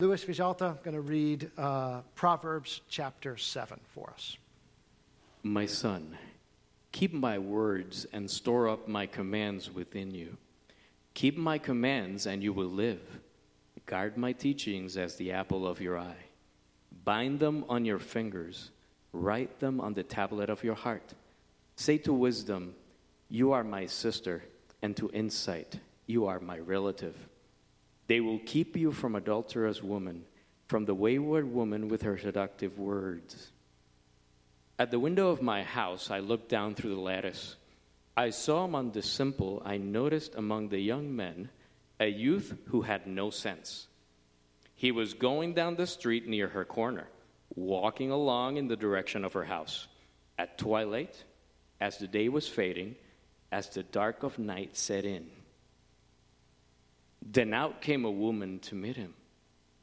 Louis Vijalta going to read uh, Proverbs chapter 7 for us. My son, keep my words and store up my commands within you. Keep my commands and you will live. Guard my teachings as the apple of your eye. Bind them on your fingers, write them on the tablet of your heart. Say to wisdom, You are my sister, and to insight, You are my relative. They will keep you from adulterous woman, from the wayward woman with her seductive words. At the window of my house, I looked down through the lattice. I saw among the simple, I noticed among the young men a youth who had no sense. He was going down the street near her corner, walking along in the direction of her house. At twilight, as the day was fading, as the dark of night set in, then out came a woman to meet him,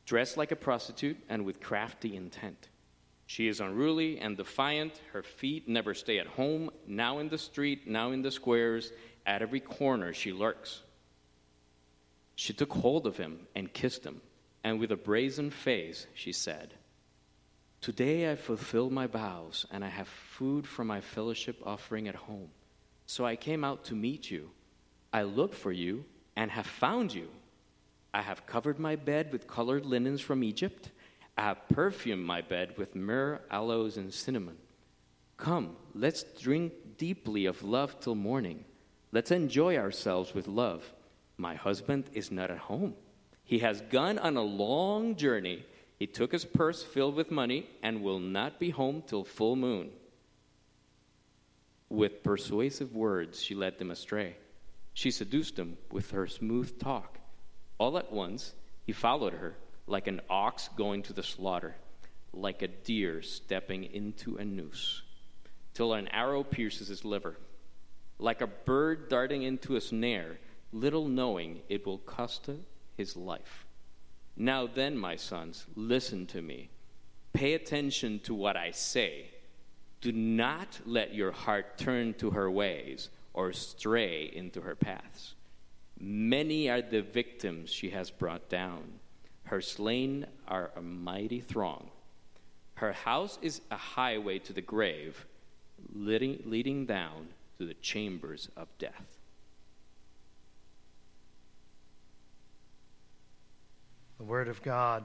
dressed like a prostitute and with crafty intent. She is unruly and defiant. Her feet never stay at home, now in the street, now in the squares. At every corner she lurks. She took hold of him and kissed him, and with a brazen face she said, Today I fulfill my vows, and I have food for my fellowship offering at home. So I came out to meet you. I looked for you and have found you. I have covered my bed with colored linens from Egypt. I have perfumed my bed with myrrh, aloes, and cinnamon. Come, let's drink deeply of love till morning. Let's enjoy ourselves with love. My husband is not at home. He has gone on a long journey. He took his purse filled with money and will not be home till full moon. With persuasive words, she led them astray. She seduced him with her smooth talk. All at once, he followed her like an ox going to the slaughter, like a deer stepping into a noose, till an arrow pierces his liver, like a bird darting into a snare, little knowing it will cost him his life. Now then, my sons, listen to me. Pay attention to what I say. Do not let your heart turn to her ways or stray into her paths. Many are the victims she has brought down. Her slain are a mighty throng. Her house is a highway to the grave, leading, leading down to the chambers of death. The Word of God.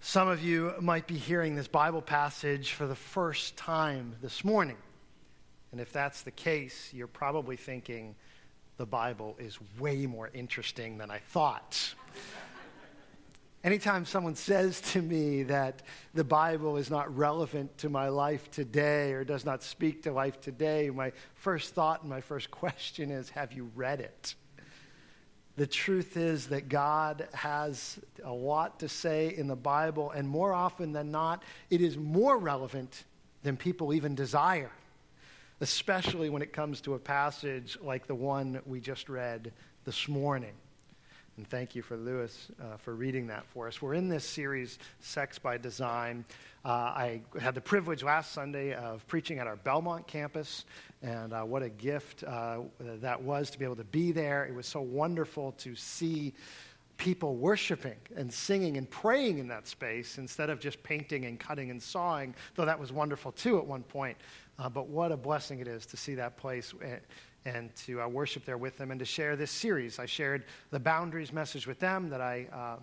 Some of you might be hearing this Bible passage for the first time this morning. And if that's the case, you're probably thinking the Bible is way more interesting than I thought. Anytime someone says to me that the Bible is not relevant to my life today or does not speak to life today, my first thought and my first question is Have you read it? The truth is that God has a lot to say in the Bible, and more often than not, it is more relevant than people even desire especially when it comes to a passage like the one we just read this morning. And thank you for Lewis uh, for reading that for us. We're in this series, Sex by Design. Uh, I had the privilege last Sunday of preaching at our Belmont campus, and uh, what a gift uh, that was to be able to be there. It was so wonderful to see people worshiping and singing and praying in that space instead of just painting and cutting and sawing, though that was wonderful too at one point. Uh, but what a blessing it is to see that place and, and to uh, worship there with them and to share this series. I shared the boundaries message with them that I um,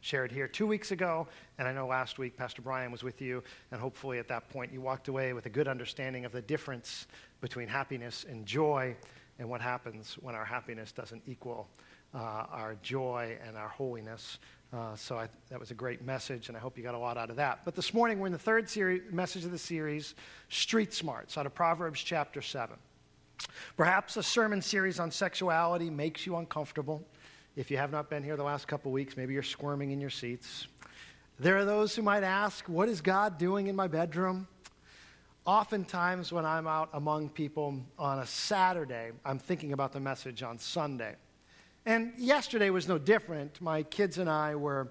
shared here two weeks ago. And I know last week Pastor Brian was with you. And hopefully at that point you walked away with a good understanding of the difference between happiness and joy and what happens when our happiness doesn't equal uh, our joy and our holiness. Uh, so I, that was a great message, and I hope you got a lot out of that. But this morning, we're in the third series, message of the series, Street Smarts, out of Proverbs chapter 7. Perhaps a sermon series on sexuality makes you uncomfortable. If you have not been here the last couple weeks, maybe you're squirming in your seats. There are those who might ask, What is God doing in my bedroom? Oftentimes, when I'm out among people on a Saturday, I'm thinking about the message on Sunday. And yesterday was no different. My kids and I were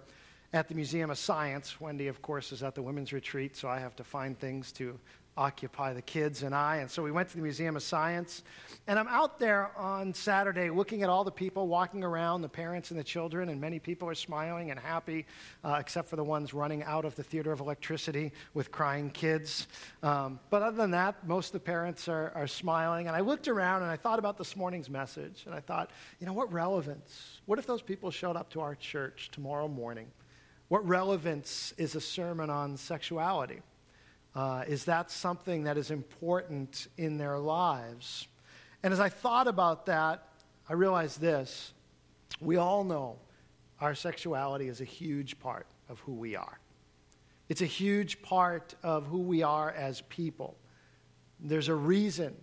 at the Museum of Science. Wendy, of course, is at the women's retreat, so I have to find things to occupy the kids and I. And so we went to the Museum of Science. And I'm out there on Saturday looking at all the people walking around, the parents and the children, and many people are smiling and happy, uh, except for the ones running out of the theater of electricity with crying kids. Um, but other than that, most of the parents are, are smiling. And I looked around and I thought about this morning's message. And I thought, you know, what relevance? What if those people showed up to our church tomorrow morning? What relevance is a sermon on sexuality? Uh, is that something that is important in their lives? And as I thought about that, I realized this. We all know our sexuality is a huge part of who we are. It's a huge part of who we are as people. There's a reason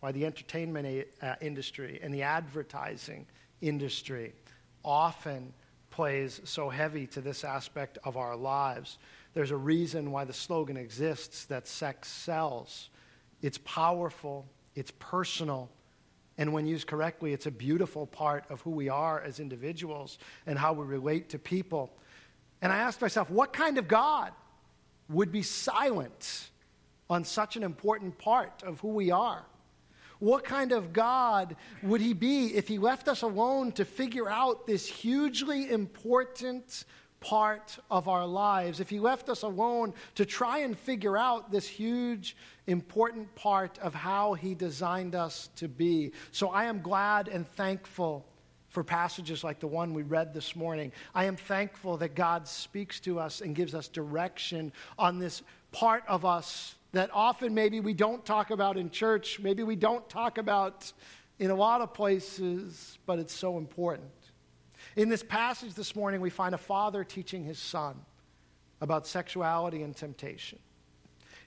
why the entertainment uh, industry and the advertising industry often plays so heavy to this aspect of our lives. There's a reason why the slogan exists that sex sells. It's powerful, it's personal, and when used correctly, it's a beautiful part of who we are as individuals and how we relate to people. And I asked myself, what kind of God would be silent on such an important part of who we are? What kind of God would he be if he left us alone to figure out this hugely important part of our lives, if He left us alone to try and figure out this huge, important part of how He designed us to be. So I am glad and thankful for passages like the one we read this morning. I am thankful that God speaks to us and gives us direction on this part of us that often maybe we don't talk about in church, maybe we don't talk about in a lot of places, but it's so important. In this passage this morning, we find a father teaching his son about sexuality and temptation.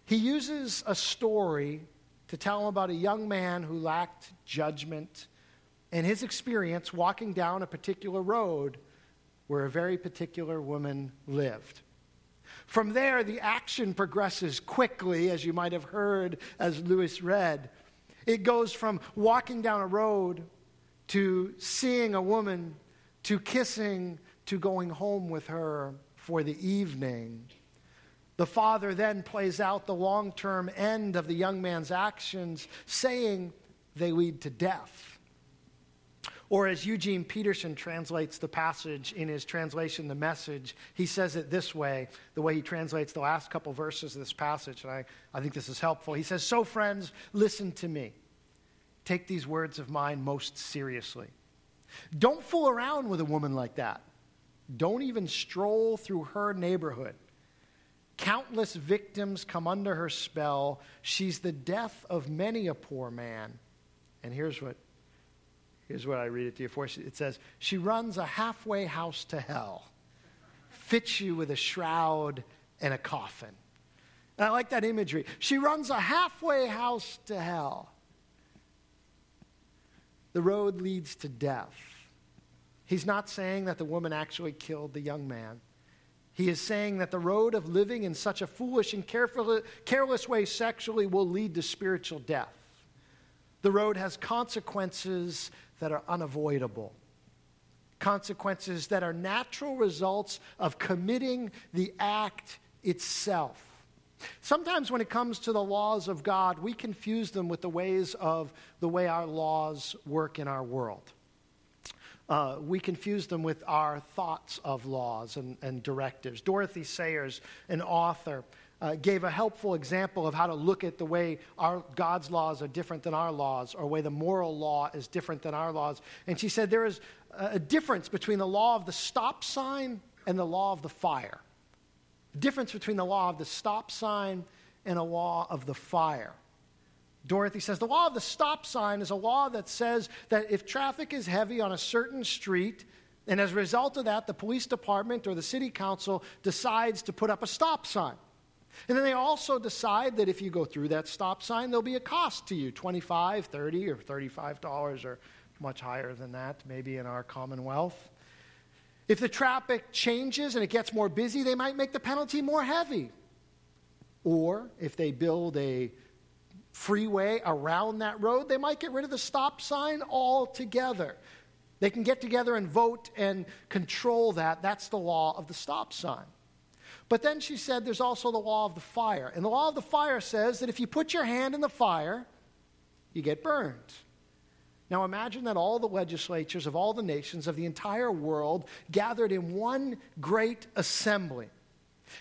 He uses a story to tell him about a young man who lacked judgment and his experience walking down a particular road where a very particular woman lived. From there, the action progresses quickly, as you might have heard as Lewis read. It goes from walking down a road to seeing a woman to kissing to going home with her for the evening. The father then plays out the long term end of the young man's actions, saying they lead to death. Or, as Eugene Peterson translates the passage in his translation, The Message, he says it this way, the way he translates the last couple verses of this passage, and I, I think this is helpful. He says, So, friends, listen to me. Take these words of mine most seriously. Don't fool around with a woman like that. Don't even stroll through her neighborhood. Countless victims come under her spell. She's the death of many a poor man. And here's what, here's what I read it to you for. It says, She runs a halfway house to hell, fits you with a shroud and a coffin. And I like that imagery. She runs a halfway house to hell the road leads to death. He's not saying that the woman actually killed the young man. He is saying that the road of living in such a foolish and careless way sexually will lead to spiritual death. The road has consequences that are unavoidable, consequences that are natural results of committing the act itself. Sometimes when it comes to the laws of God, we confuse them with the ways of the way our laws work in our world. Uh, we confuse them with our thoughts of laws and, and directives. Dorothy Sayers, an author, uh, gave a helpful example of how to look at the way our God's laws are different than our laws, or way the moral law is different than our laws. And she said there is a difference between the law of the stop sign and the law of the fire difference between the law of the stop sign and a law of the fire. Dorothy says the law of the stop sign is a law that says that if traffic is heavy on a certain street, and as a result of that, the police department or the city council decides to put up a stop sign. And then they also decide that if you go through that stop sign, there'll be a cost to you 25 30 or $35 or much higher than that, maybe in our Commonwealth. If the traffic changes and it gets more busy, they might make the penalty more heavy. Or if they build a freeway around that road, they might get rid of the stop sign altogether. They can get together and vote and control that. That's the law of the stop sign. But then she said there's also the law of the fire. And the law of the fire says that if you put your hand in the fire, you get burned. Now imagine that all the legislatures of all the nations of the entire world gathered in one great assembly.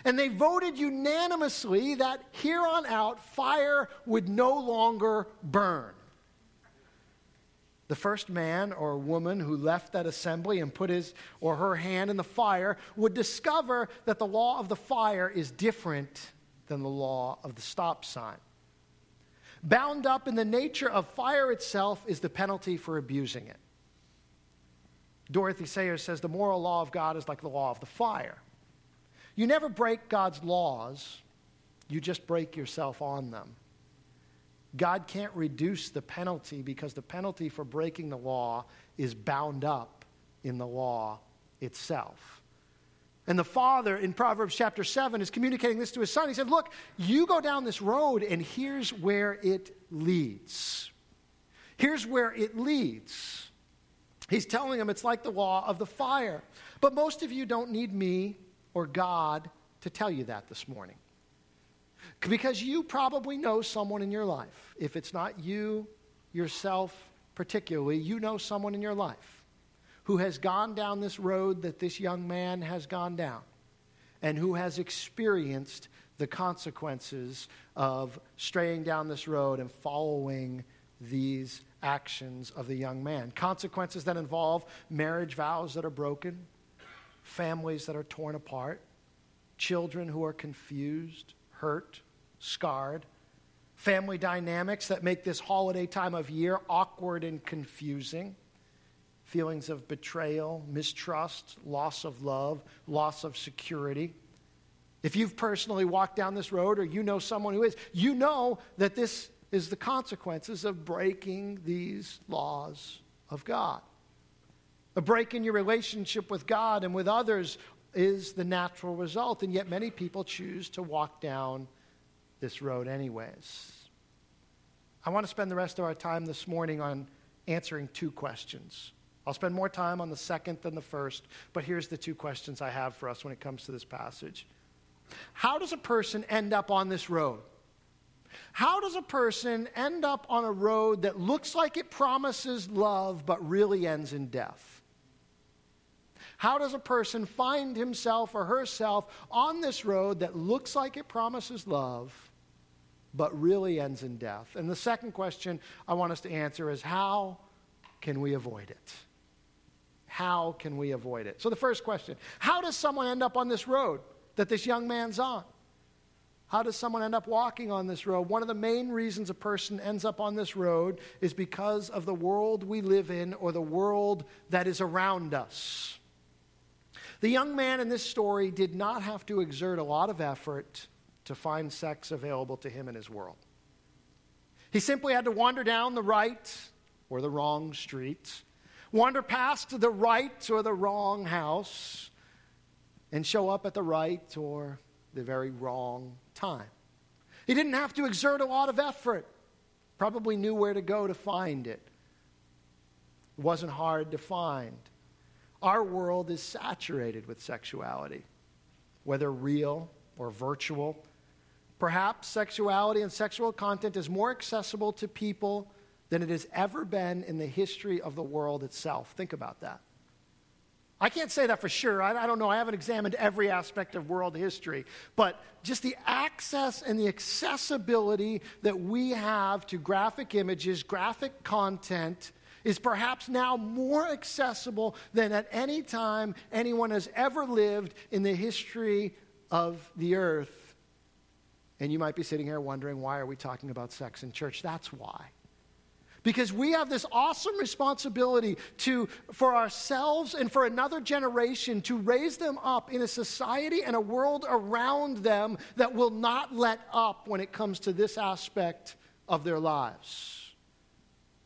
And they voted unanimously that here on out, fire would no longer burn. The first man or woman who left that assembly and put his or her hand in the fire would discover that the law of the fire is different than the law of the stop sign. Bound up in the nature of fire itself is the penalty for abusing it. Dorothy Sayers says the moral law of God is like the law of the fire. You never break God's laws, you just break yourself on them. God can't reduce the penalty because the penalty for breaking the law is bound up in the law itself. And the father in Proverbs chapter 7 is communicating this to his son. He said, Look, you go down this road, and here's where it leads. Here's where it leads. He's telling him it's like the law of the fire. But most of you don't need me or God to tell you that this morning. Because you probably know someone in your life. If it's not you yourself, particularly, you know someone in your life who has gone down this road that this young man has gone down and who has experienced the consequences of straying down this road and following these actions of the young man. Consequences that involve marriage vows that are broken, families that are torn apart, children who are confused, hurt, scarred, family dynamics that make this holiday time of year awkward and confusing, feelings of betrayal, mistrust, loss of love, loss of security. If you've personally walked down this road or you know someone who is, you know that this is the consequences of breaking these laws of God. A break in your relationship with God and with others is the natural result, and yet many people choose to walk down this road, anyways. I want to spend the rest of our time this morning on answering two questions. I'll spend more time on the second than the first, but here's the two questions I have for us when it comes to this passage. How does a person end up on this road? How does a person end up on a road that looks like it promises love but really ends in death? How does a person find himself or herself on this road that looks like it promises love but really ends in death? And the second question I want us to answer is how can we avoid it? How can we avoid it? So, the first question How does someone end up on this road that this young man's on? How does someone end up walking on this road? One of the main reasons a person ends up on this road is because of the world we live in or the world that is around us. The young man in this story did not have to exert a lot of effort to find sex available to him in his world. He simply had to wander down the right or the wrong street, wander past the right or the wrong house, and show up at the right or the very wrong time. He didn't have to exert a lot of effort, probably knew where to go to find it. It wasn't hard to find. Our world is saturated with sexuality, whether real or virtual. Perhaps sexuality and sexual content is more accessible to people than it has ever been in the history of the world itself. Think about that. I can't say that for sure. I, I, don't know. I haven't examined every aspect of world history. But just the access and the accessibility that we have to graphic images, graphic content, is perhaps now more accessible than at any time anyone has ever lived in the history of the earth. And you might be sitting here wondering, why are we talking about sex in church? That's why. Because we have this awesome responsibility to, for ourselves and for another generation to raise them up in a society and a world around them that will not let up when it comes to this aspect of their lives.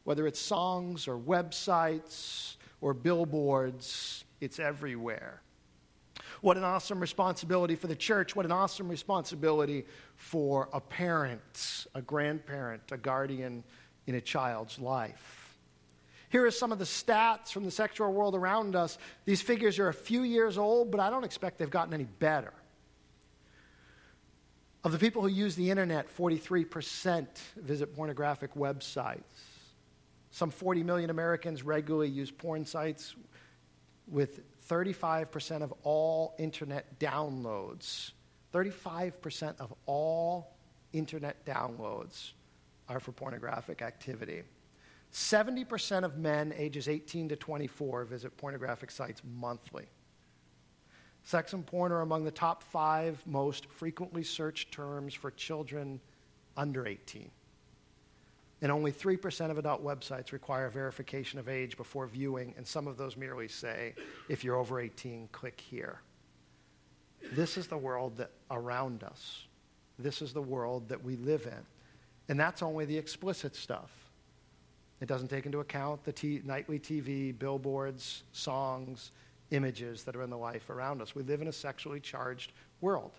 Whether it's songs or websites or billboards, it's everywhere. What an awesome responsibility for the church. What an awesome responsibility for a parent, a grandparent, a guardian in a child's life. Here are some of the stats from the sexual world around us. These figures are a few years old, but I don't expect they've gotten any better. Of the people who use the internet, 43% visit pornographic websites. Some 40 million Americans regularly use porn sites, with 35% of all internet downloads. 35% of all internet downloads are for pornographic activity. 70% of men ages 18 to 24 visit pornographic sites monthly. Sex and porn are among the top five most frequently searched terms for children under 18. And only 3% of adult websites require verification of age before viewing, and some of those merely say, if you're over 18, click here. This is the world that around us. This is the world that we live in. And that's only the explicit stuff. It doesn't take into account the t- nightly TV, billboards, songs, images that are in the life around us. We live in a sexually charged world.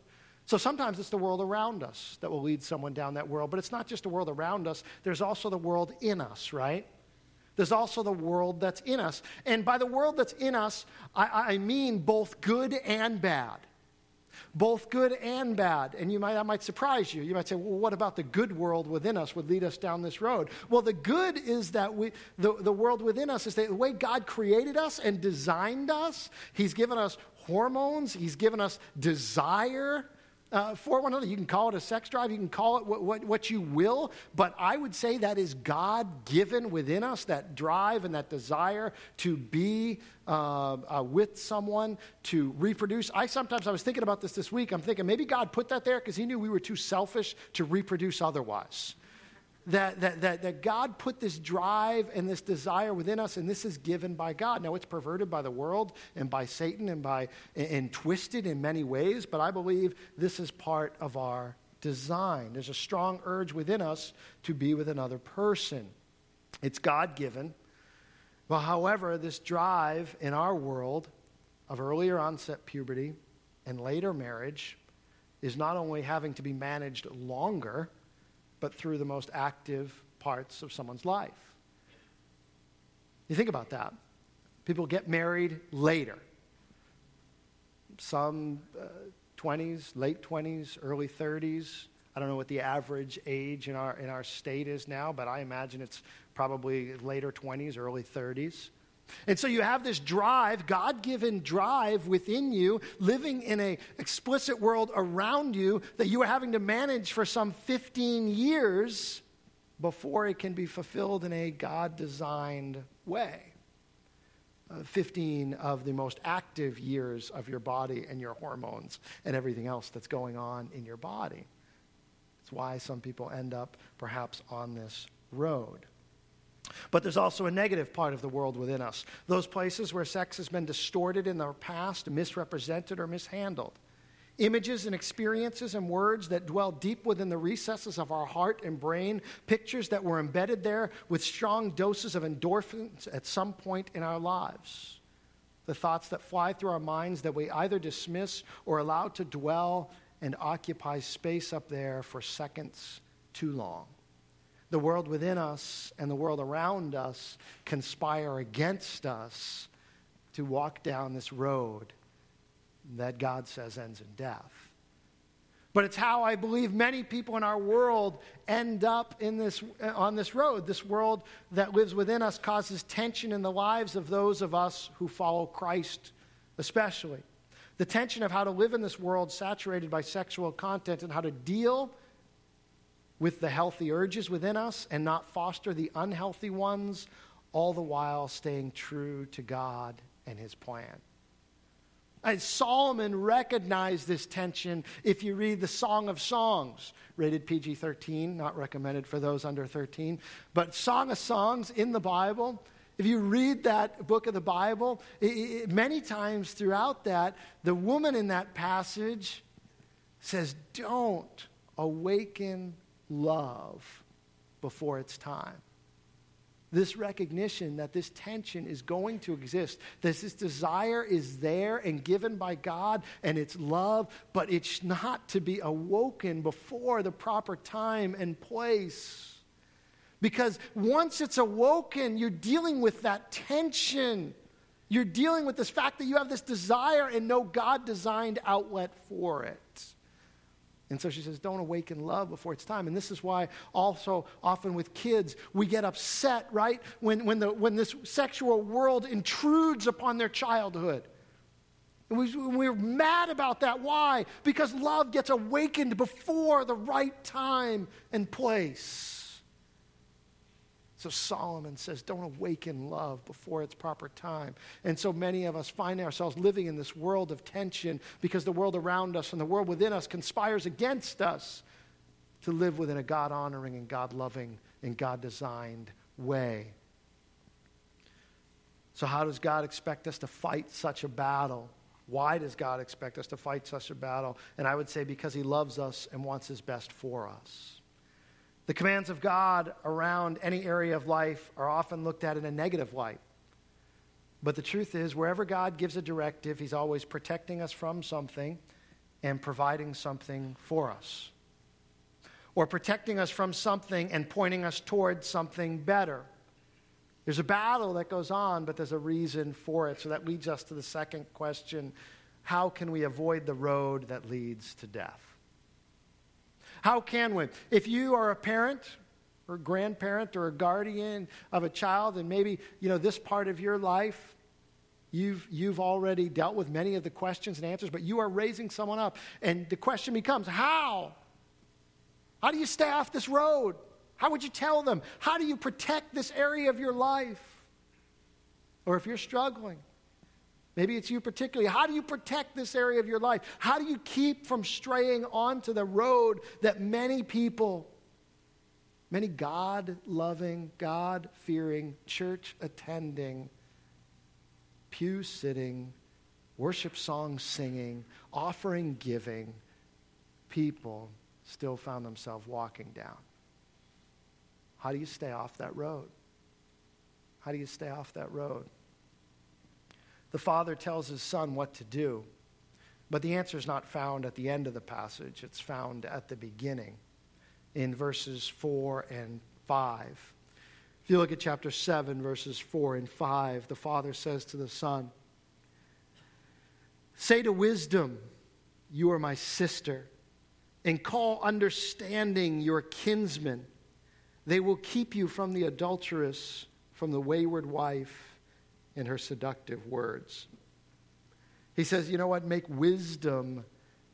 So sometimes it's the world around us that will lead someone down that world, but it's not just the world around us, there's also the world in us, right? There's also the world that's in us. And by the world that's in us, I, I mean both good and bad both good and bad. And you might, that might surprise you. You might say, well, what about the good world within us would lead us down this road? Well, the good is that we, the, the world within us is that the way God created us and designed us, He's given us hormones, He's given us desire uh, for one another. You can call it a sex drive, you can call it what, what, what you will, but I would say that is God given within us, that drive and that desire to be uh, uh, with someone, to reproduce. I sometimes, I was thinking about this this week, I'm thinking maybe God put that there because He knew we were too selfish to reproduce otherwise that, that, that, that God put this drive and this desire within us, and this is given by God. Now, it's perverted by the world and by Satan and, by, and, and twisted in many ways, but I believe this is part of our design. There's a strong urge within us to be with another person. It's God given. Well, however, this drive in our world of earlier onset puberty and later marriage is not only having to be managed longer, but through the most active parts of someone's life. You think about that. People get married later. Some uh, 20s, late 20s, early 30s. I don't know what the average age in our, in our state is now, but I imagine it's probably later 20s, early 30s. And so you have this drive, God given drive within you, living in an explicit world around you that you are having to manage for some 15 years before it can be fulfilled in a God designed way. Uh, 15 of the most active years of your body and your hormones and everything else that's going on in your body. It's why some people end up perhaps on this road. But there's also a negative part of the world within us. Those places where sex has been distorted in the past, misrepresented, or mishandled. Images and experiences and words that dwell deep within the recesses of our heart and brain, pictures that were embedded there with strong doses of endorphins at some point in our lives. The thoughts that fly through our minds that we either dismiss or allow to dwell and occupy space up there for seconds too long the world within us and the world around us conspire against us to walk down this road that God says ends in death. But it's how I believe many people in our world end up in this, on this road. This world that lives within us causes tension in the lives of those of us who follow Christ, especially. The tension of how to live in this world saturated by sexual content and how to deal with the healthy urges within us and not foster the unhealthy ones, all the while staying true to God and his plan. And Solomon recognized this tension if you read the Song of Songs, rated PG 13, not recommended for those under 13. But Song of Songs in the Bible, if you read that book of the Bible, it, it, many times throughout that, the woman in that passage says, Don't awaken love before it's time. This recognition that this tension is going to exist, that this desire is there and given by God and it's love, but it's not to be awoken before the proper time and place. Because once it's awoken, you're dealing with that tension. You're dealing with this fact that you have this desire and no God designed outlet for it. And so she says, don't awaken love before it's time. And this is why also often with kids, we get upset, right? When, when, the, when this sexual world intrudes upon their childhood. And we, we're mad about that. Why? Because love gets awakened before the right time and place. So Solomon says, don't awaken love before its proper time. And so many of us find ourselves living in this world of tension because the world around us and the world within us conspires against us to live within a God honoring and God loving and God designed way. So, how does God expect us to fight such a battle? Why does God expect us to fight such a battle? And I would say because He loves us and wants His best for us. The commands of God around any area of life are often looked at in a negative light. But the truth is, wherever God gives a directive, He's always protecting us from something and providing something for us. Or protecting us from something and pointing us towards something better. There's a battle that goes on, but there's a reason for it. So that leads us to the second question How can we avoid the road that leads to death? How can we? If you are a parent or grandparent or a guardian of a child, and maybe, you know, this part of your life, you've, you've already dealt with many of the questions and answers, but you are raising someone up. And the question becomes, how? How do you stay off this road? How would you tell them? How do you protect this area of your life? Or if you're struggling, Maybe it's you particularly. How do you protect this area of your life? How do you keep from straying onto the road that many people, many God loving, God fearing, church attending, pew sitting, worship song singing, offering giving people still found themselves walking down? How do you stay off that road? How do you stay off that road? The father tells his son what to do. But the answer is not found at the end of the passage, it's found at the beginning in verses 4 and 5. If you look at chapter 7, verses 4 and 5, the father says to the son, Say to wisdom, You are my sister, and call understanding your kinsman. They will keep you from the adulteress, from the wayward wife in her seductive words. He says, You know what? Make wisdom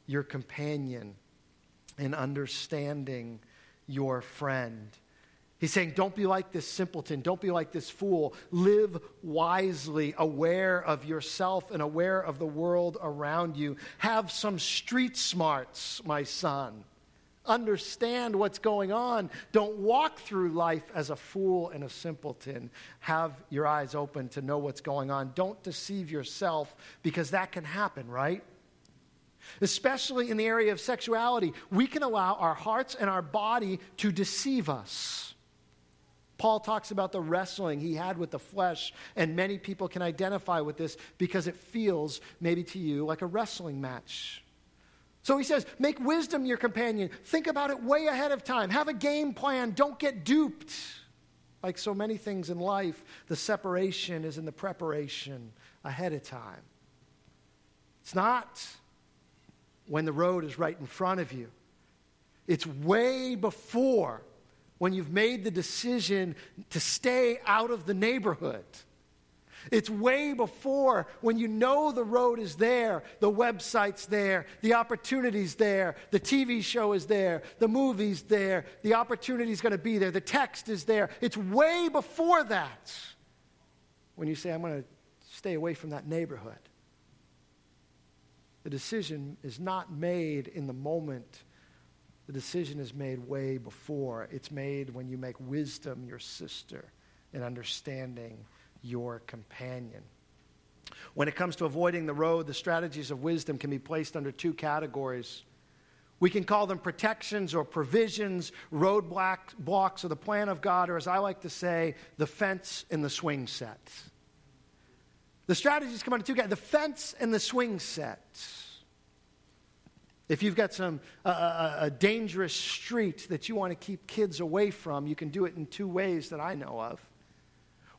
your companion and understanding your friend. He's saying, Don't be like this simpleton. Don't be like this fool. Live wisely, aware of yourself and aware of the world around you. Have some street smarts, my son understand what's going on. Don't walk through life as a fool and a simpleton. Have your eyes open to know what's going on. Don't deceive yourself because that can happen, right? Especially in the area of sexuality, we can allow our hearts and our body to deceive us. Paul talks about the wrestling he had with the flesh, and many people can identify with this because it feels, maybe to you, like a wrestling match. So he says, make wisdom your companion. Think about it way ahead of time. Have a game plan. Don't get duped. Like so many things in life, the separation is in the preparation ahead of time. It's not when the road is right in front of you, it's way before when you've made the decision to stay out of the neighborhood. It's way before when you know the road is there, the website's there, the opportunity's there, the TV show is there, the movie's there, the opportunity's going to be there, the text is there. It's way before that when you say, I'm going to stay away from that neighborhood. The decision is not made in the moment. The decision is made way before. It's made when you make wisdom your sister and understanding your companion. When it comes to avoiding the road, the strategies of wisdom can be placed under two categories. We can call them protections or provisions, roadblocks, blocks of the plan of God, or as I like to say, the fence and the swing set. The strategies come under two categories the fence and the swing set. If you've got some uh, a dangerous street that you want to keep kids away from, you can do it in two ways that I know of.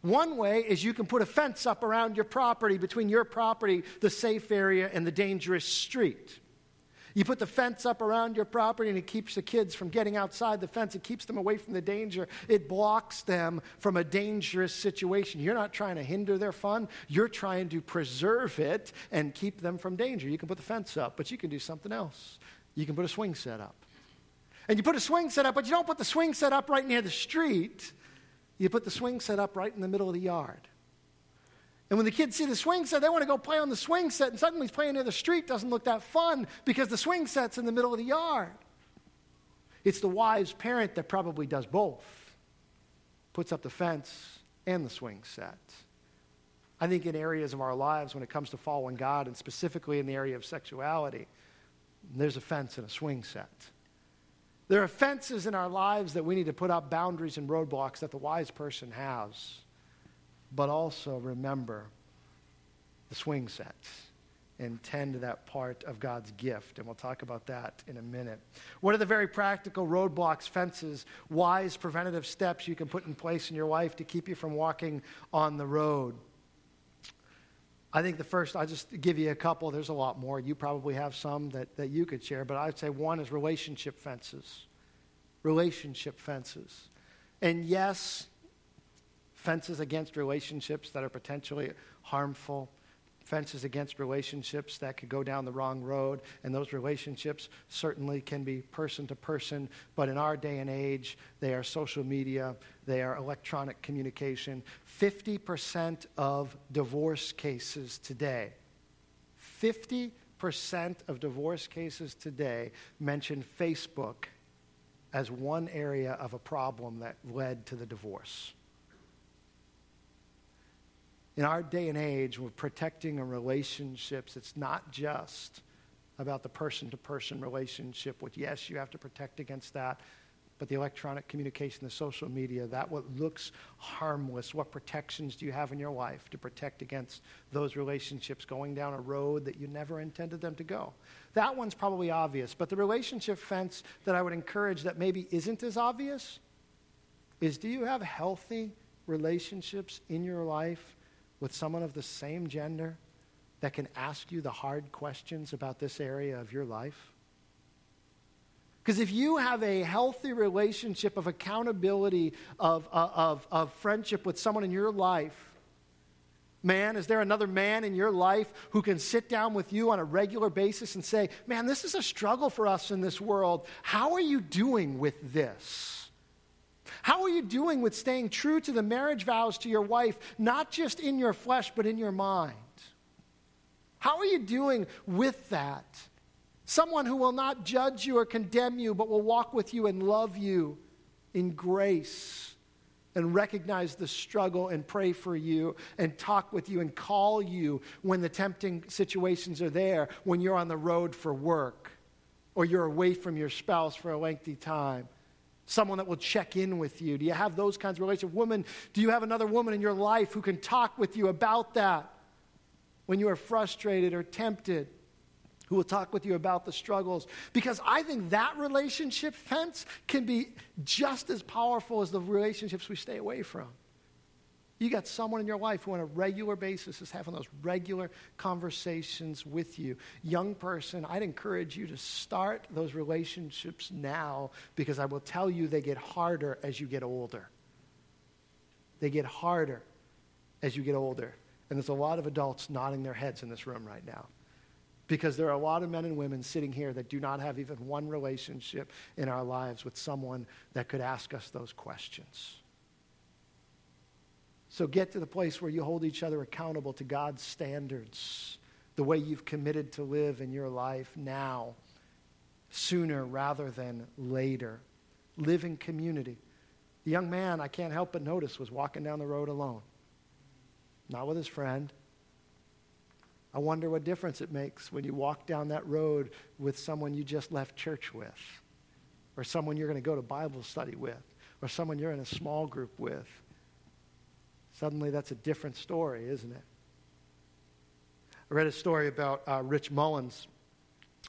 One way is you can put a fence up around your property between your property, the safe area, and the dangerous street. You put the fence up around your property and it keeps the kids from getting outside the fence. It keeps them away from the danger. It blocks them from a dangerous situation. You're not trying to hinder their fun, you're trying to preserve it and keep them from danger. You can put the fence up, but you can do something else. You can put a swing set up. And you put a swing set up, but you don't put the swing set up right near the street. You put the swing set up right in the middle of the yard. And when the kids see the swing set, they want to go play on the swing set, and suddenly playing near the street doesn't look that fun because the swing set's in the middle of the yard. It's the wise parent that probably does both puts up the fence and the swing set. I think in areas of our lives when it comes to following God, and specifically in the area of sexuality, there's a fence and a swing set. There are fences in our lives that we need to put up boundaries and roadblocks that the wise person has. But also remember the swing sets and tend to that part of God's gift. And we'll talk about that in a minute. What are the very practical roadblocks, fences, wise preventative steps you can put in place in your life to keep you from walking on the road? I think the first, I'll just give you a couple. There's a lot more. You probably have some that, that you could share, but I'd say one is relationship fences. Relationship fences. And yes, fences against relationships that are potentially harmful fences against relationships that could go down the wrong road. And those relationships certainly can be person to person. But in our day and age, they are social media, they are electronic communication. 50% of divorce cases today, 50% of divorce cases today mention Facebook as one area of a problem that led to the divorce in our day and age, we're protecting our relationships. It's not just about the person to person relationship, which, yes, you have to protect against that. But the electronic communication, the social media, that what looks harmless, what protections do you have in your life to protect against those relationships going down a road that you never intended them to go? That one's probably obvious. But the relationship fence that I would encourage that maybe isn't as obvious is do you have healthy relationships in your life with someone of the same gender that can ask you the hard questions about this area of your life? Because if you have a healthy relationship of accountability, of, of, of friendship with someone in your life, man, is there another man in your life who can sit down with you on a regular basis and say, man, this is a struggle for us in this world. How are you doing with this? How are you doing with staying true to the marriage vows to your wife, not just in your flesh, but in your mind? How are you doing with that? Someone who will not judge you or condemn you, but will walk with you and love you in grace and recognize the struggle and pray for you and talk with you and call you when the tempting situations are there, when you're on the road for work or you're away from your spouse for a lengthy time someone that will check in with you? Do you have those kinds of relationships? Woman, do you have another woman in your life who can talk with you about that when you are frustrated or tempted? Who will talk with you about the struggles? Because I think that relationship fence can be just as powerful as the relationships we stay away from. You got someone in your life who, on a regular basis, is having those regular conversations with you. Young person, I'd encourage you to start those relationships now because I will tell you they get harder as you get older. They get harder as you get older. And there's a lot of adults nodding their heads in this room right now because there are a lot of men and women sitting here that do not have even one relationship in our lives with someone that could ask us those questions. So get to the place where you hold each other accountable to God's standards, the way you've committed to live in your life now, sooner rather than later. Live in community. The young man, I can't help but notice, was walking down the road alone, not with his friend. I wonder what difference it makes when you walk down that road with someone you just left church with, or someone you're going to go to Bible study with, or someone you're in a small group with Suddenly, that's a different story, isn't it? I read a story about uh, Rich Mullins.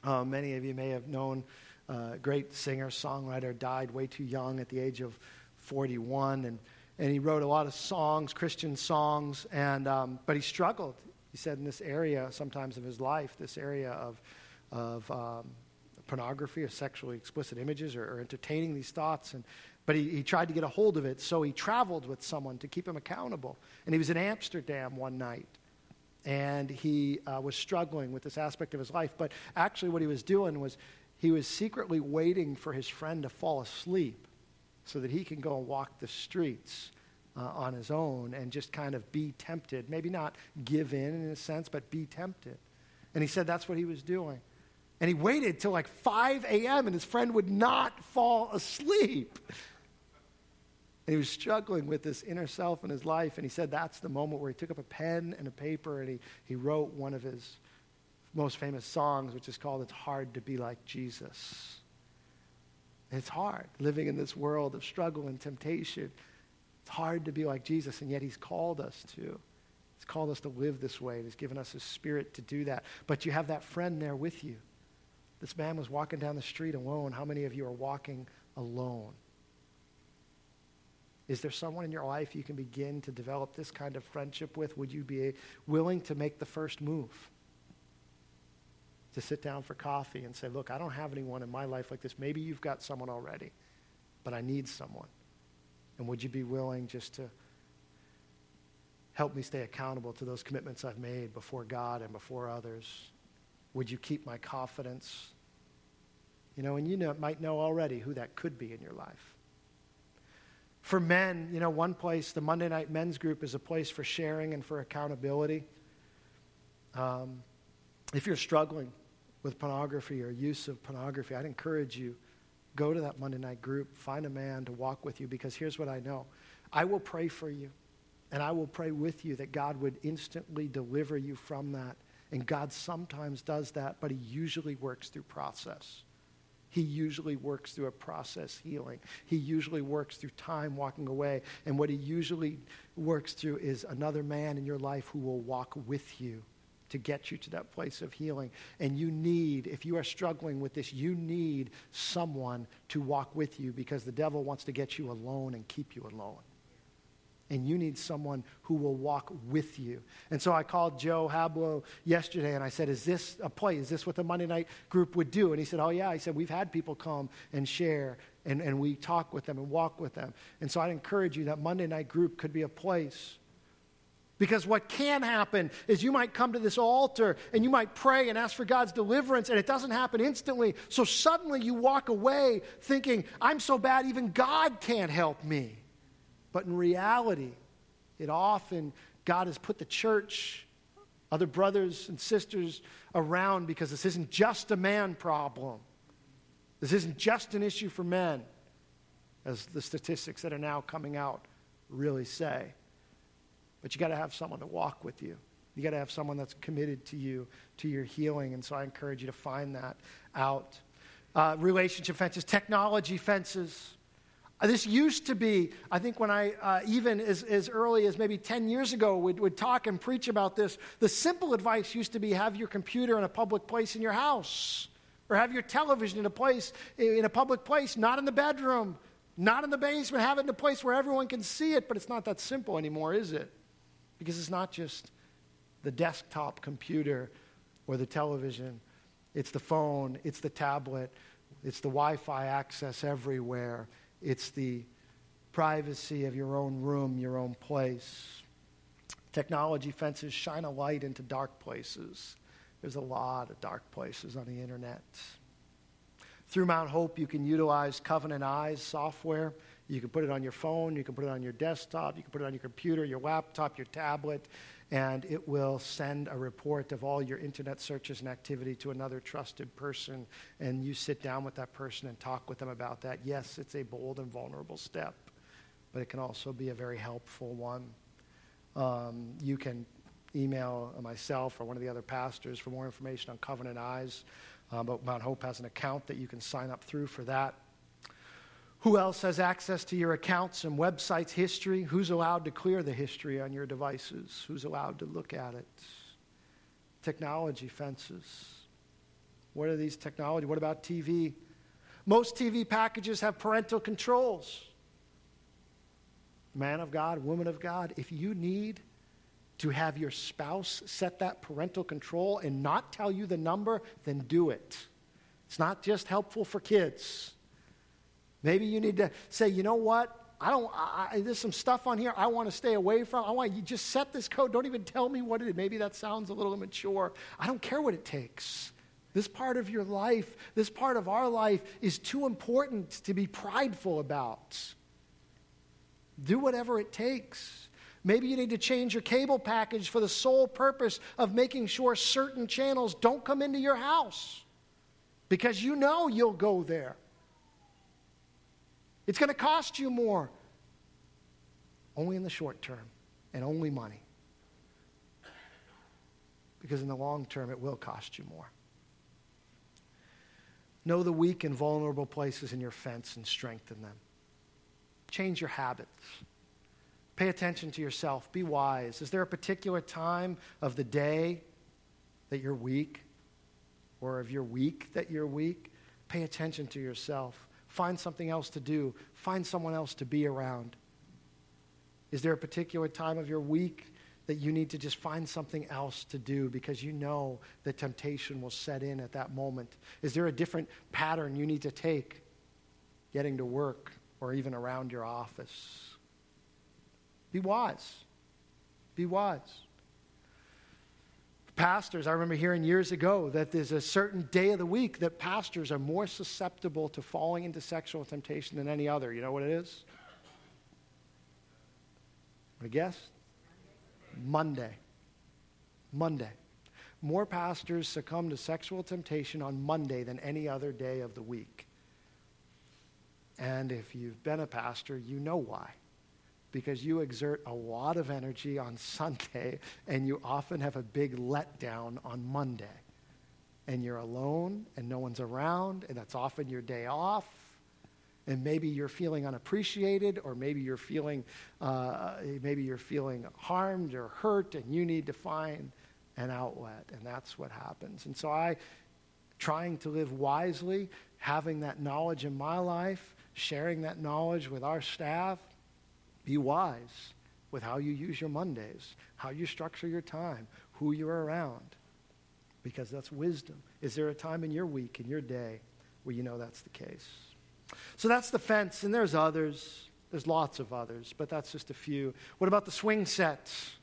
Uh, many of you may have known, uh, great singer, songwriter, died way too young at the age of 41. And, and he wrote a lot of songs, Christian songs, and, um, but he struggled. He said in this area, sometimes of his life, this area of, of um, pornography or sexually explicit images or, or entertaining these thoughts. And, but he, he tried to get a hold of it, so he traveled with someone to keep him accountable. And he was in Amsterdam one night and he uh, was struggling with this aspect of his life. But actually, what he was doing was he was secretly waiting for his friend to fall asleep so that he can go and walk the streets uh, on his own and just kind of be tempted. Maybe not give in in a sense, but be tempted. And he said that's what he was doing. And he waited till like 5 a.m., and his friend would not fall asleep. And he was struggling with this inner self in his life. And he said that's the moment where he took up a pen and a paper and he, he wrote one of his most famous songs, which is called It's Hard to Be Like Jesus. It's hard living in this world of struggle and temptation. It's hard to be like Jesus, and yet he's called us to. He's called us to live this way, and he's given us his spirit to do that. But you have that friend there with you. This man was walking down the street alone. How many of you are walking alone? Is there someone in your life you can begin to develop this kind of friendship with? Would you be willing to make the first move? To sit down for coffee and say, Look, I don't have anyone in my life like this. Maybe you've got someone already, but I need someone. And would you be willing just to help me stay accountable to those commitments I've made before God and before others? Would you keep my confidence? You know, and you know, might know already who that could be in your life. For men, you know, one place, the Monday Night Men's Group is a place for sharing and for accountability. Um, if you're struggling with pornography or use of pornography, I'd encourage you go to that Monday night group, find a man to walk with you because here's what I know. I will pray for you and I will pray with you that God would instantly deliver you from that. And God sometimes does that, but he usually works through process. He usually works through a process healing. He usually works through time walking away. And what he usually works through is another man in your life who will walk with you to get you to that place of healing. And you need, if you are struggling with this, you need someone to walk with you because the devil wants to get you alone and keep you alone and you need someone who will walk with you. And so I called Joe Hablo yesterday and I said, Is this a play? Is this what the Monday night group would do? And he said, Oh, yeah. He said, We've had people come and share and, and we talk with them and walk with them. And so I'd encourage you that Monday night group could be a place. Because what can happen is you might come to this altar and you might pray and ask for God's deliverance, and it doesn't happen instantly. So suddenly you walk away thinking, I'm so bad, even God can't help me. But in reality, it often, God has put the church, other brothers and sisters around because this isn't just a man problem. This isn't just an issue for men, as the statistics that are now coming out really say. But you got to have someone to walk with you. You got to have someone that's committed to you, to your healing. And so I encourage you to find that out. Uh, relationship fences, technology fences. Uh, this used to be, I think, when I, uh, even as, as early as maybe 10 years ago, would, would talk and preach about this. The simple advice used to be have your computer in a public place in your house, or have your television in a place, in a public place, not in the bedroom, not in the basement. Have it in a place where everyone can see it, but it's not that simple anymore, is it? Because it's not just the desktop computer or the television, it's the phone, it's the tablet, it's the Wi Fi access everywhere it's the privacy of your own room, your own place. Technology fences shine a light into dark places. There's a lot of dark places on the internet. Through Mount Hope, you can utilize Covenant Eyes software. You can put it on your phone, you can put it on your desktop, you can put it on your computer, your laptop, your tablet and it will send a report of all your internet searches and activity to another trusted person, and you sit down with that person and talk with them about that. Yes, it's a bold and vulnerable step, but it can also be a very helpful one. Um, you can email myself or one of the other pastors for more information on Covenant Eyes, um, but Mount Hope has an account that you can sign up through for that. Who else has access to your accounts and websites history? Who's allowed to clear the history on your devices? Who's allowed to look at it? Technology fences. What are these technology? What about TV? Most TV packages have parental controls. Man of God, woman of God, if you need to have your spouse set that parental control and not tell you the number, then do it. It's not just helpful for kids. Maybe you need to say, you know what? I don't, I, there's some stuff on here I want to stay away from. I want you just set this code. Don't even tell me what it is. Maybe that sounds a little immature. I don't care what it takes. This part of your life, this part of our life is too important to be prideful about. Do whatever it takes. Maybe you need to change your cable package for the sole purpose of making sure certain channels don't come into your house because you know you'll go there. It's going to cost you more. Only in the short term and only money. Because in the long term, it will cost you more. Know the weak and vulnerable places in your fence and strengthen them. Change your habits. Pay attention to yourself. Be wise. Is there a particular time of the day that you're weak? Or if you're weak, that you're weak? Pay attention to yourself. Find something else to do. Find someone else to be around. Is there a particular time of your week that you need to just find something else to do because you know that temptation will set in at that moment? Is there a different pattern you need to take getting to work or even around your office? Be wise. Be wise pastors, I remember hearing years ago that there's a certain day of the week that pastors are more susceptible to falling into sexual temptation than any other. You know what it is? I guess? Monday. Monday. More pastors succumb to sexual temptation on Monday than any other day of the week. And if you've been a pastor, you know why because you exert a lot of energy on Sunday and you often have a big letdown on Monday. And you're alone and no one's around, and that's often your day off. And maybe you're feeling unappreciated, or maybe you're feeling, uh, maybe you're feeling harmed or hurt, and you need to find an outlet. And that's what happens. And so I, trying to live wisely, having that knowledge in my life, sharing that knowledge with our staff, be wise with how you use your Mondays, how you structure your time, who you're around, because that's wisdom. Is there a time in your week, in your day, where you know that's the case? So that's the fence, and there's others. There's lots of others, but that's just a few. What about the swing sets?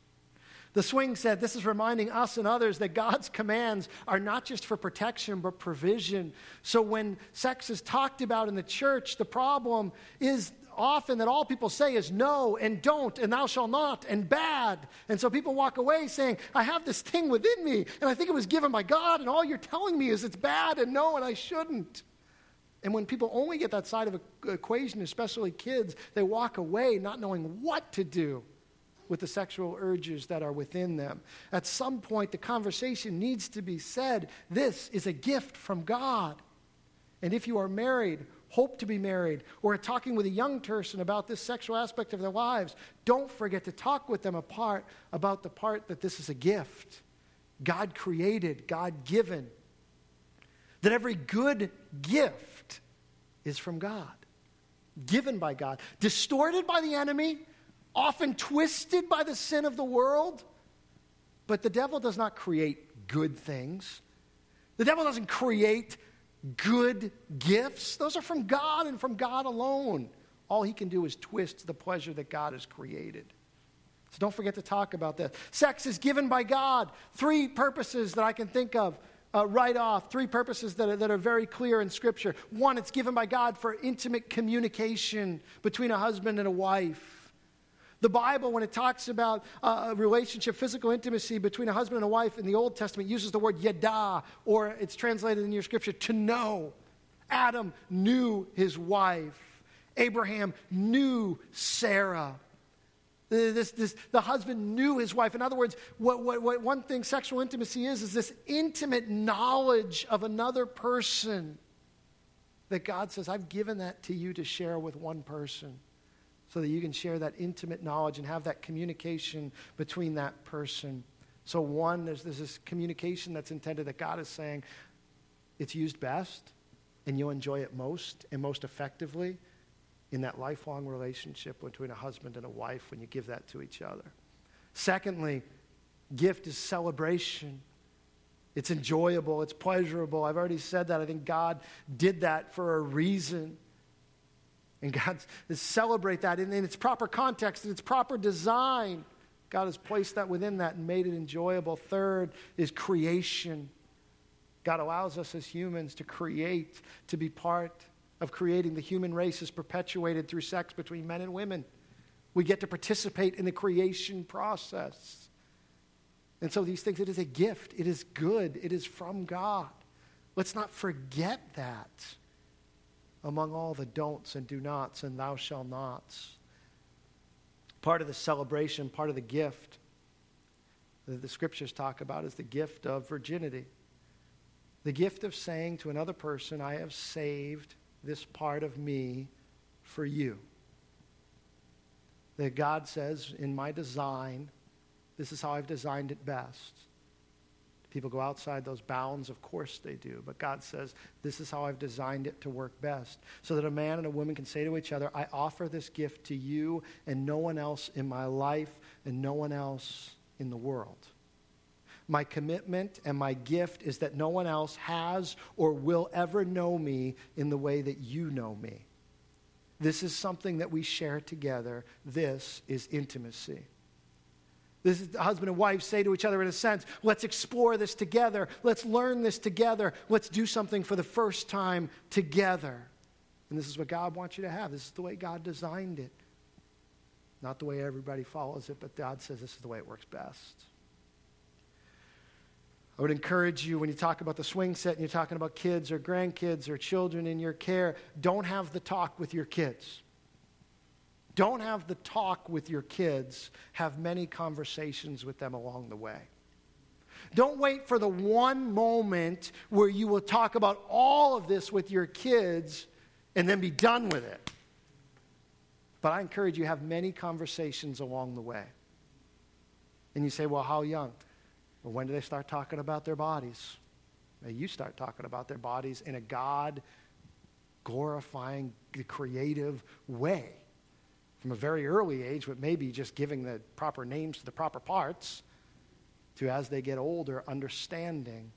The swing set, this is reminding us and others that God's commands are not just for protection, but provision. So when sex is talked about in the church, the problem is often that all people say is no and don't and thou shalt not and bad. And so people walk away saying, I have this thing within me and I think it was given by God and all you're telling me is it's bad and no and I shouldn't. And when people only get that side of the equation, especially kids, they walk away not knowing what to do with the sexual urges that are within them. At some point, the conversation needs to be said this is a gift from God. And if you are married hope to be married, or talking with a young person about this sexual aspect of their lives, don't forget to talk with them apart about the part that this is a gift. God created, God given. That every good gift is from God, given by God, distorted by the enemy, often twisted by the sin of the world. But the devil does not create good things. The devil doesn't create good gifts, those are from God and from God alone. All he can do is twist the pleasure that God has created. So don't forget to talk about that. Sex is given by God. Three purposes that I can think of uh, right off. Three purposes that are, that are very clear in Scripture. One, it's given by God for intimate communication between a husband and a wife. The Bible, when it talks about uh, a relationship, physical intimacy between a husband and a wife in the Old Testament, uses the word yada, or it's translated in your scripture, to know. Adam knew his wife. Abraham knew Sarah. This, this, the husband knew his wife. In other words, what, what, what one thing sexual intimacy is, is this intimate knowledge of another person that God says, I've given that to you to share with one person so that you can share that intimate knowledge and have that communication between that person. So, one, there's, there's this communication that's intended that God is saying it's used best and you'll enjoy it most and most effectively in that lifelong relationship between a husband and a wife when you give that to each other. Secondly, gift is celebration. It's enjoyable, it's pleasurable. I've already said that. I think God did that for a reason. And God celebrate that in, in its proper context, in its proper design. God has placed that within that and made it enjoyable. Third is creation. God allows us as humans to create, to be part of creating. The human race is perpetuated through sex between men and women. We get to participate in the creation process. And so these things, it is a gift. It is good. It is from God. Let's not forget that among all the don'ts and do nots and thou shall nots. Part of the celebration, part of the gift that the scriptures talk about is the gift of virginity. The gift of saying to another person, I have saved this part of me for you. That God says, in my design, this is how I've designed it best. People go outside those bounds, of course they do. But God says, This is how I've designed it to work best. So that a man and a woman can say to each other, I offer this gift to you and no one else in my life and no one else in the world. My commitment and my gift is that no one else has or will ever know me in the way that you know me. This is something that we share together. This is intimacy. This is the husband and wife say to each other in a sense, let's explore this together. Let's learn this together. Let's do something for the first time together. And this is what God wants you to have. This is the way God designed it. Not the way everybody follows it, but God says this is the way it works best. I would encourage you when you talk about the swing set and you're talking about kids or grandkids or children in your care, don't have the talk with your kids. Don't have the talk with your kids, have many conversations with them along the way. Don't wait for the one moment where you will talk about all of this with your kids and then be done with it. But I encourage you have many conversations along the way. And you say, well, how young? Well, when do they start talking about their bodies? Well, you start talking about their bodies in a God glorifying, creative way from a very early age, but maybe just giving the proper names to the proper parts, to as they get older, understanding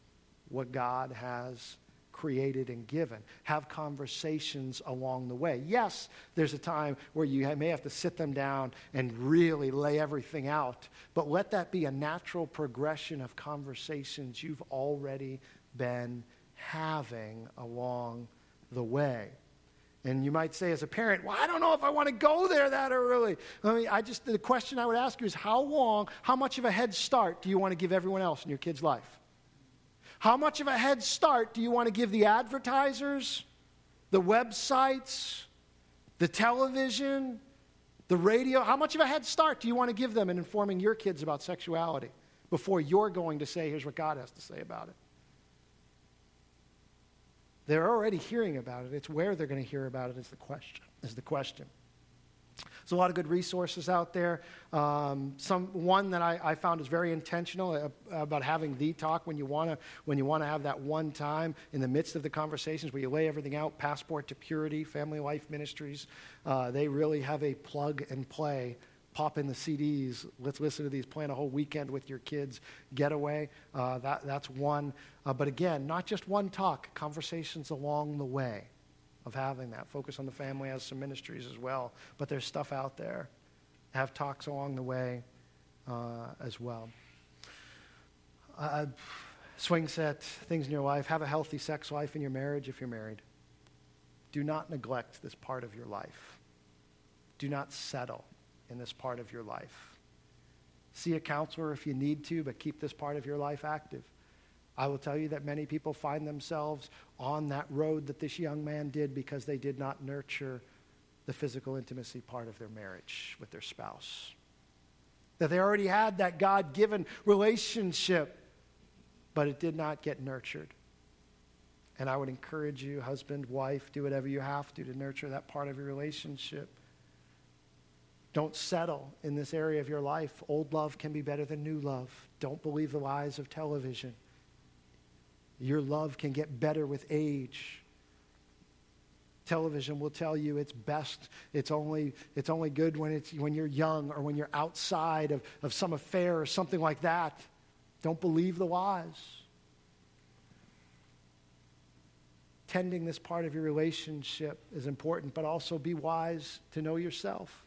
what God has created and given. Have conversations along the way. Yes, there's a time where you may have to sit them down and really lay everything out, but let that be a natural progression of conversations you've already been having along the way. And you might say, as a parent, well, I don't know if I want to go there that early. I mean, I just, the question I would ask you is how long, how much of a head start do you want to give everyone else in your kid's life? How much of a head start do you want to give the advertisers, the websites, the television, the radio? How much of a head start do you want to give them in informing your kids about sexuality before you're going to say, here's what God has to say about it? They're already hearing about it. It's where they're going to hear about it is the question. Is the question. There's a lot of good resources out there. Um, some one that I, I, found is very intentional uh, about having the talk when you want to when you want to have that one time in the midst of the conversations where you lay everything out. Passport to Purity, Family Life Ministries, uh, they really have a plug and play pop in the CDs. Let's listen to these. Plan a whole weekend with your kids. Getaway. Uh, that, that's one. Uh, but again, not just one talk, conversations along the way of having that. Focus on the family has some ministries as well. But there's stuff out there. Have talks along the way uh, as well. Uh, swing set, things in your life. Have a healthy sex life in your marriage if you're married. Do not neglect this part of your life. Do not settle in this part of your life. See a counselor if you need to, but keep this part of your life active. I will tell you that many people find themselves on that road that this young man did because they did not nurture the physical intimacy part of their marriage with their spouse. That they already had that God given relationship, but it did not get nurtured. And I would encourage you, husband, wife, do whatever you have to to nurture that part of your relationship. Don't settle in this area of your life. Old love can be better than new love. Don't believe the lies of television. Your love can get better with age. Television will tell you it's best, it's only, it's only good when, it's, when you're young or when you're outside of, of some affair or something like that. Don't believe the lies. tending this part of your relationship is important, but also be wise to know yourself.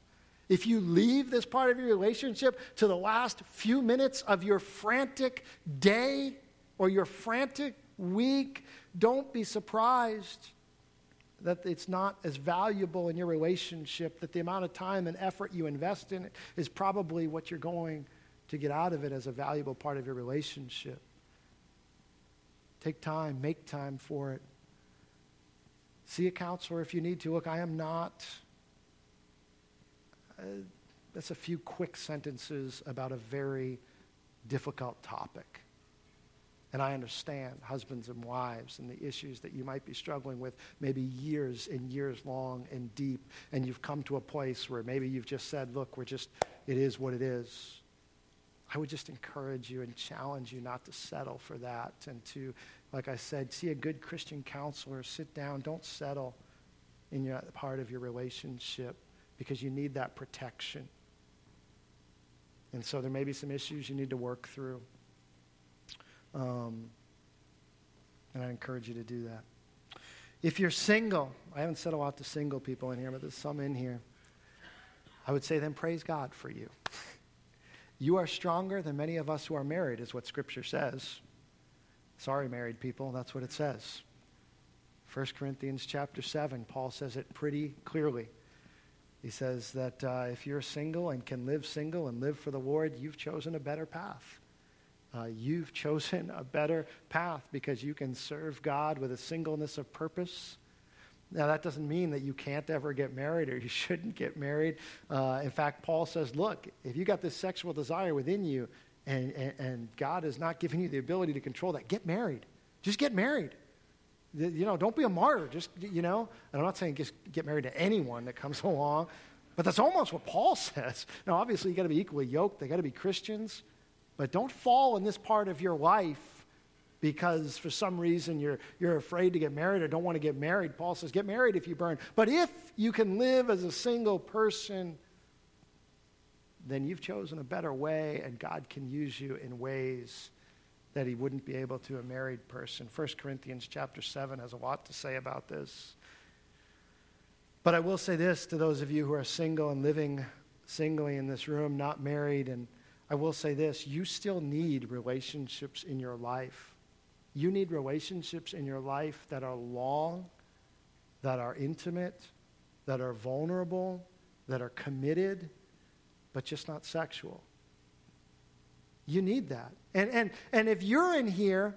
If you leave this part of your relationship to the last few minutes of your frantic day or your frantic week, don't be surprised that it's not as valuable in your relationship, that the amount of time and effort you invest in it is probably what you're going to get out of it as a valuable part of your relationship. Take time, make time for it. See a counselor if you need to. Look, I am not. Uh, that's a few quick sentences about a very difficult topic. And I understand husbands and wives and the issues that you might be struggling with, maybe years and years long and deep. And you've come to a place where maybe you've just said, look, we're just, it is what it is. I would just encourage you and challenge you not to settle for that and to, like I said, see a good Christian counselor, sit down, don't settle in your part of your relationship because you need that protection. And so there may be some issues you need to work through. Um, and I encourage you to do that. If you're single, I haven't said a lot to single people in here, but there's some in here. I would say then praise God for you. You are stronger than many of us who are married, is what Scripture says. Sorry, married people, that's what it says. 1 Corinthians chapter 7, Paul says it pretty clearly. He says that uh, if you're single and can live single and live for the Lord, you've chosen a better path. Uh, you've chosen a better path because you can serve God with a singleness of purpose now, that doesn't mean that you can't ever get married or you shouldn't get married. Uh, in fact, Paul says, look, if you got this sexual desire within you and, and, and, God is not giving you the ability to control that, get married. Just get married. You know, don't be a martyr. Just, you know, and I'm not saying just get married to anyone that comes along, but that's almost what Paul says. Now, obviously, you got to be equally yoked, they got to be Christians, but don't fall in this part of your life because for some reason you're, you're afraid to get married or don't want to get married. Paul says, get married if you burn. But if you can live as a single person, then you've chosen a better way, and God can use you in ways that he wouldn't be able to a married person. 1 Corinthians chapter 7 has a lot to say about this. But I will say this to those of you who are single and living singly in this room, not married, and I will say this you still need relationships in your life. You need relationships in your life that are long, that are intimate, that are vulnerable, that are committed, but just not sexual. You need that. And, and, and if you're in here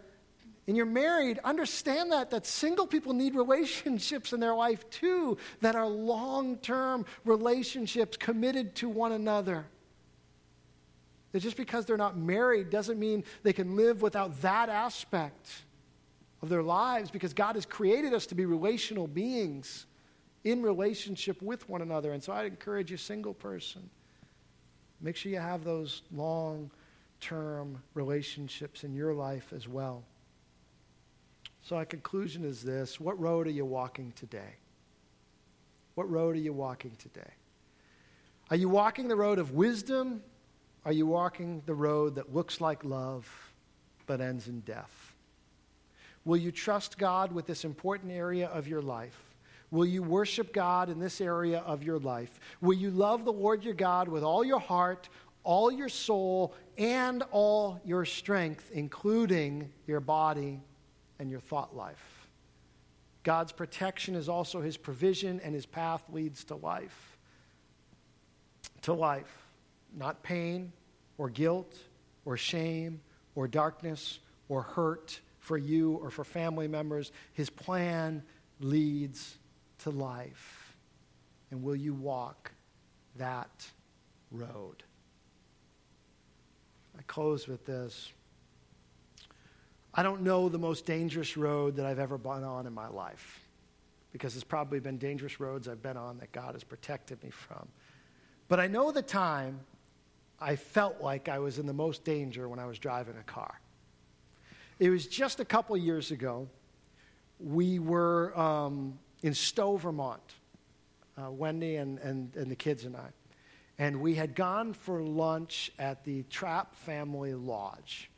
and you're married, understand that, that single people need relationships in their life too, that are long term relationships committed to one another. That just because they're not married doesn't mean they can live without that aspect of their lives because God has created us to be relational beings in relationship with one another. And so I encourage you, single person, make sure you have those long term relationships in your life as well. So, our conclusion is this What road are you walking today? What road are you walking today? Are you walking the road of wisdom are you walking the road that looks like love but ends in death? Will you trust God with this important area of your life? Will you worship God in this area of your life? Will you love the Lord your God with all your heart, all your soul, and all your strength, including your body and your thought life? God's protection is also his provision, and his path leads to life. To life not pain or guilt or shame or darkness or hurt for you or for family members. His plan leads to life. And will you walk that road? I close with this. I don't know the most dangerous road that I've ever been on in my life because there's probably been dangerous roads I've been on that God has protected me from. But I know the time I felt like I was in the most danger when I was driving a car. It was just a couple years ago. We were um, in Stowe, Vermont, uh, Wendy and, and, and the kids and I. And we had gone for lunch at the Trapp Family Lodge.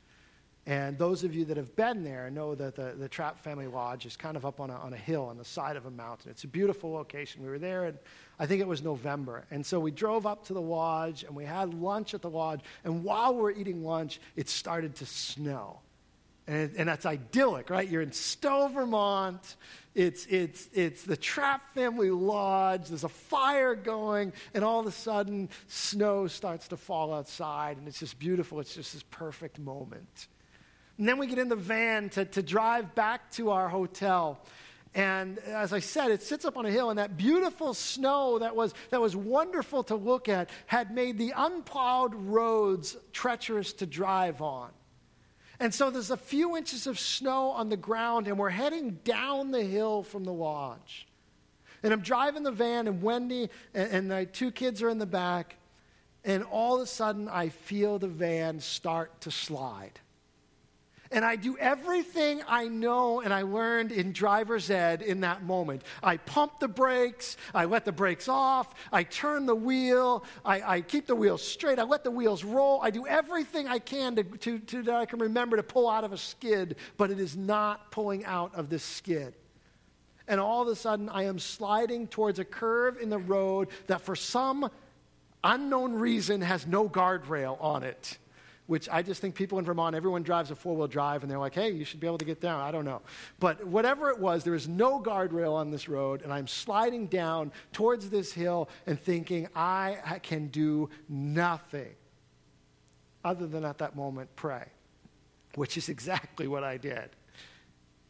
And those of you that have been there know that the, the Trapp Family Lodge is kind of up on a, on a hill on the side of a mountain. It's a beautiful location. We were there, and I think it was November. And so we drove up to the lodge, and we had lunch at the lodge. And while we were eating lunch, it started to snow. And, and that's idyllic, right? You're in Stowe, Vermont. It's, it's, it's the Trapp Family Lodge. There's a fire going, and all of a sudden, snow starts to fall outside, and it's just beautiful. It's just this perfect moment. And then we get in the van to, to drive back to our hotel. And as I said, it sits up on a hill, and that beautiful snow that was, that was wonderful to look at had made the unplowed roads treacherous to drive on. And so there's a few inches of snow on the ground, and we're heading down the hill from the lodge. And I'm driving the van, and Wendy and, and my two kids are in the back, and all of a sudden I feel the van start to slide and I do everything I know and I learned in driver's ed in that moment. I pump the brakes, I let the brakes off, I turn the wheel, I, I keep the wheels straight, I let the wheels roll, I do everything I can to, to, to, that I can remember to pull out of a skid, but it is not pulling out of this skid. And all of a sudden, I am sliding towards a curve in the road that for some unknown reason has no guardrail on it which I just think people in Vermont, everyone drives a four wheel drive and they're like, hey, you should be able to get down. I don't know. But whatever it was, there is no guardrail on this road, and I'm sliding down towards this hill and thinking, I can do nothing other than at that moment pray, which is exactly what I did.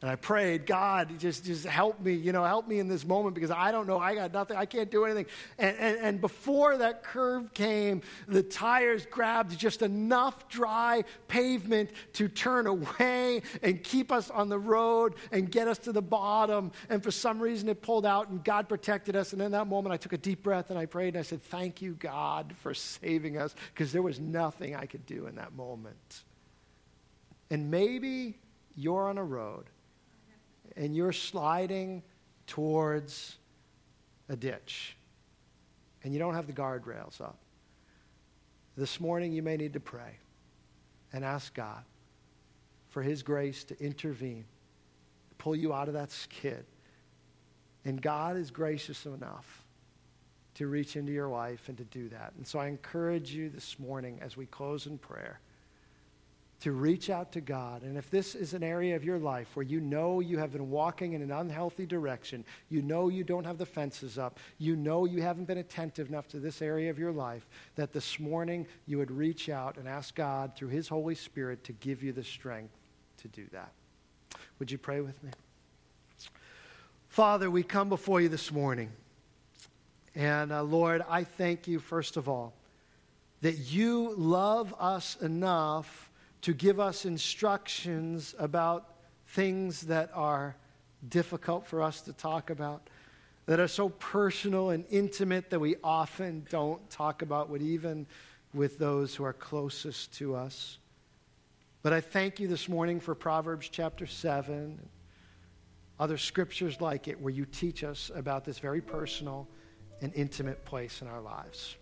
And I prayed, God, just, just help me, you know, help me in this moment because I don't know. I got nothing. I can't do anything. And, and, and before that curve came, the tires grabbed just enough dry pavement to turn away and keep us on the road and get us to the bottom. And for some reason, it pulled out and God protected us. And in that moment, I took a deep breath and I prayed and I said, Thank you, God, for saving us because there was nothing I could do in that moment. And maybe you're on a road and you're sliding towards a ditch and you don't have the guardrails up. This morning, you may need to pray and ask God for His grace to intervene, pull you out of that skid. And God is gracious enough to reach into your life and to do that. And so I encourage you this morning as we close in prayer to reach out to God. And if this is an area of your life where you know you have been walking in an unhealthy direction, you know you don't have the fences up, you know you haven't been attentive enough to this area of your life, that this morning you would reach out and ask God through His Holy Spirit to give you the strength to do that. Would you pray with me? Father, we come before you this morning. And uh, Lord, I thank you, first of all, that you love us enough to give us instructions about things that are difficult for us to talk about, that are so personal and intimate that we often don't talk about with even with those who are closest to us. But I thank you this morning for Proverbs chapter 7, other scriptures like it, where you teach us about this very personal and intimate place in our lives.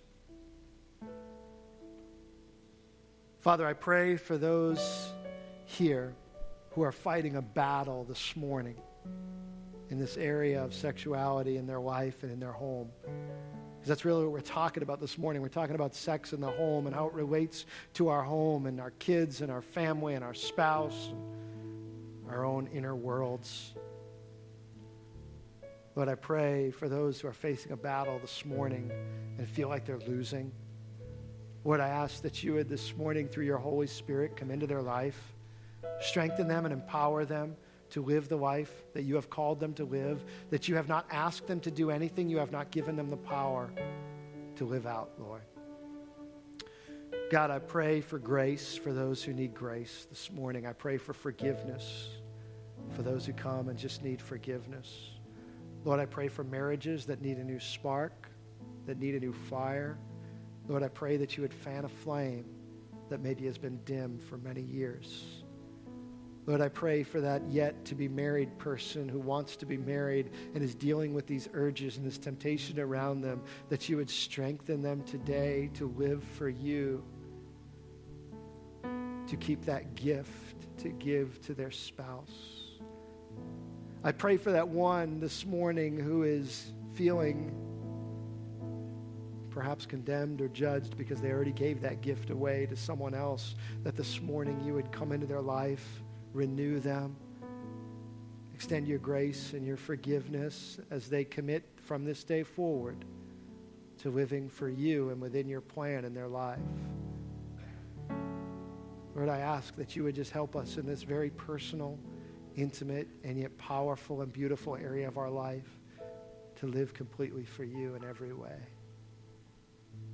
Father, I pray for those here who are fighting a battle this morning in this area of sexuality in their life and in their home. Because that's really what we're talking about this morning. We're talking about sex in the home and how it relates to our home and our kids and our family and our spouse and our own inner worlds. Lord, I pray for those who are facing a battle this morning and feel like they're losing. Lord, I ask that you would this morning, through your Holy Spirit, come into their life, strengthen them and empower them to live the life that you have called them to live, that you have not asked them to do anything, you have not given them the power to live out, Lord. God, I pray for grace for those who need grace this morning. I pray for forgiveness for those who come and just need forgiveness. Lord, I pray for marriages that need a new spark, that need a new fire. Lord, I pray that you would fan a flame that maybe has been dim for many years. Lord, I pray for that yet to be married person who wants to be married and is dealing with these urges and this temptation around them, that you would strengthen them today to live for you, to keep that gift to give to their spouse. I pray for that one this morning who is feeling perhaps condemned or judged because they already gave that gift away to someone else, that this morning you would come into their life, renew them, extend your grace and your forgiveness as they commit from this day forward to living for you and within your plan in their life. Lord, I ask that you would just help us in this very personal, intimate, and yet powerful and beautiful area of our life to live completely for you in every way.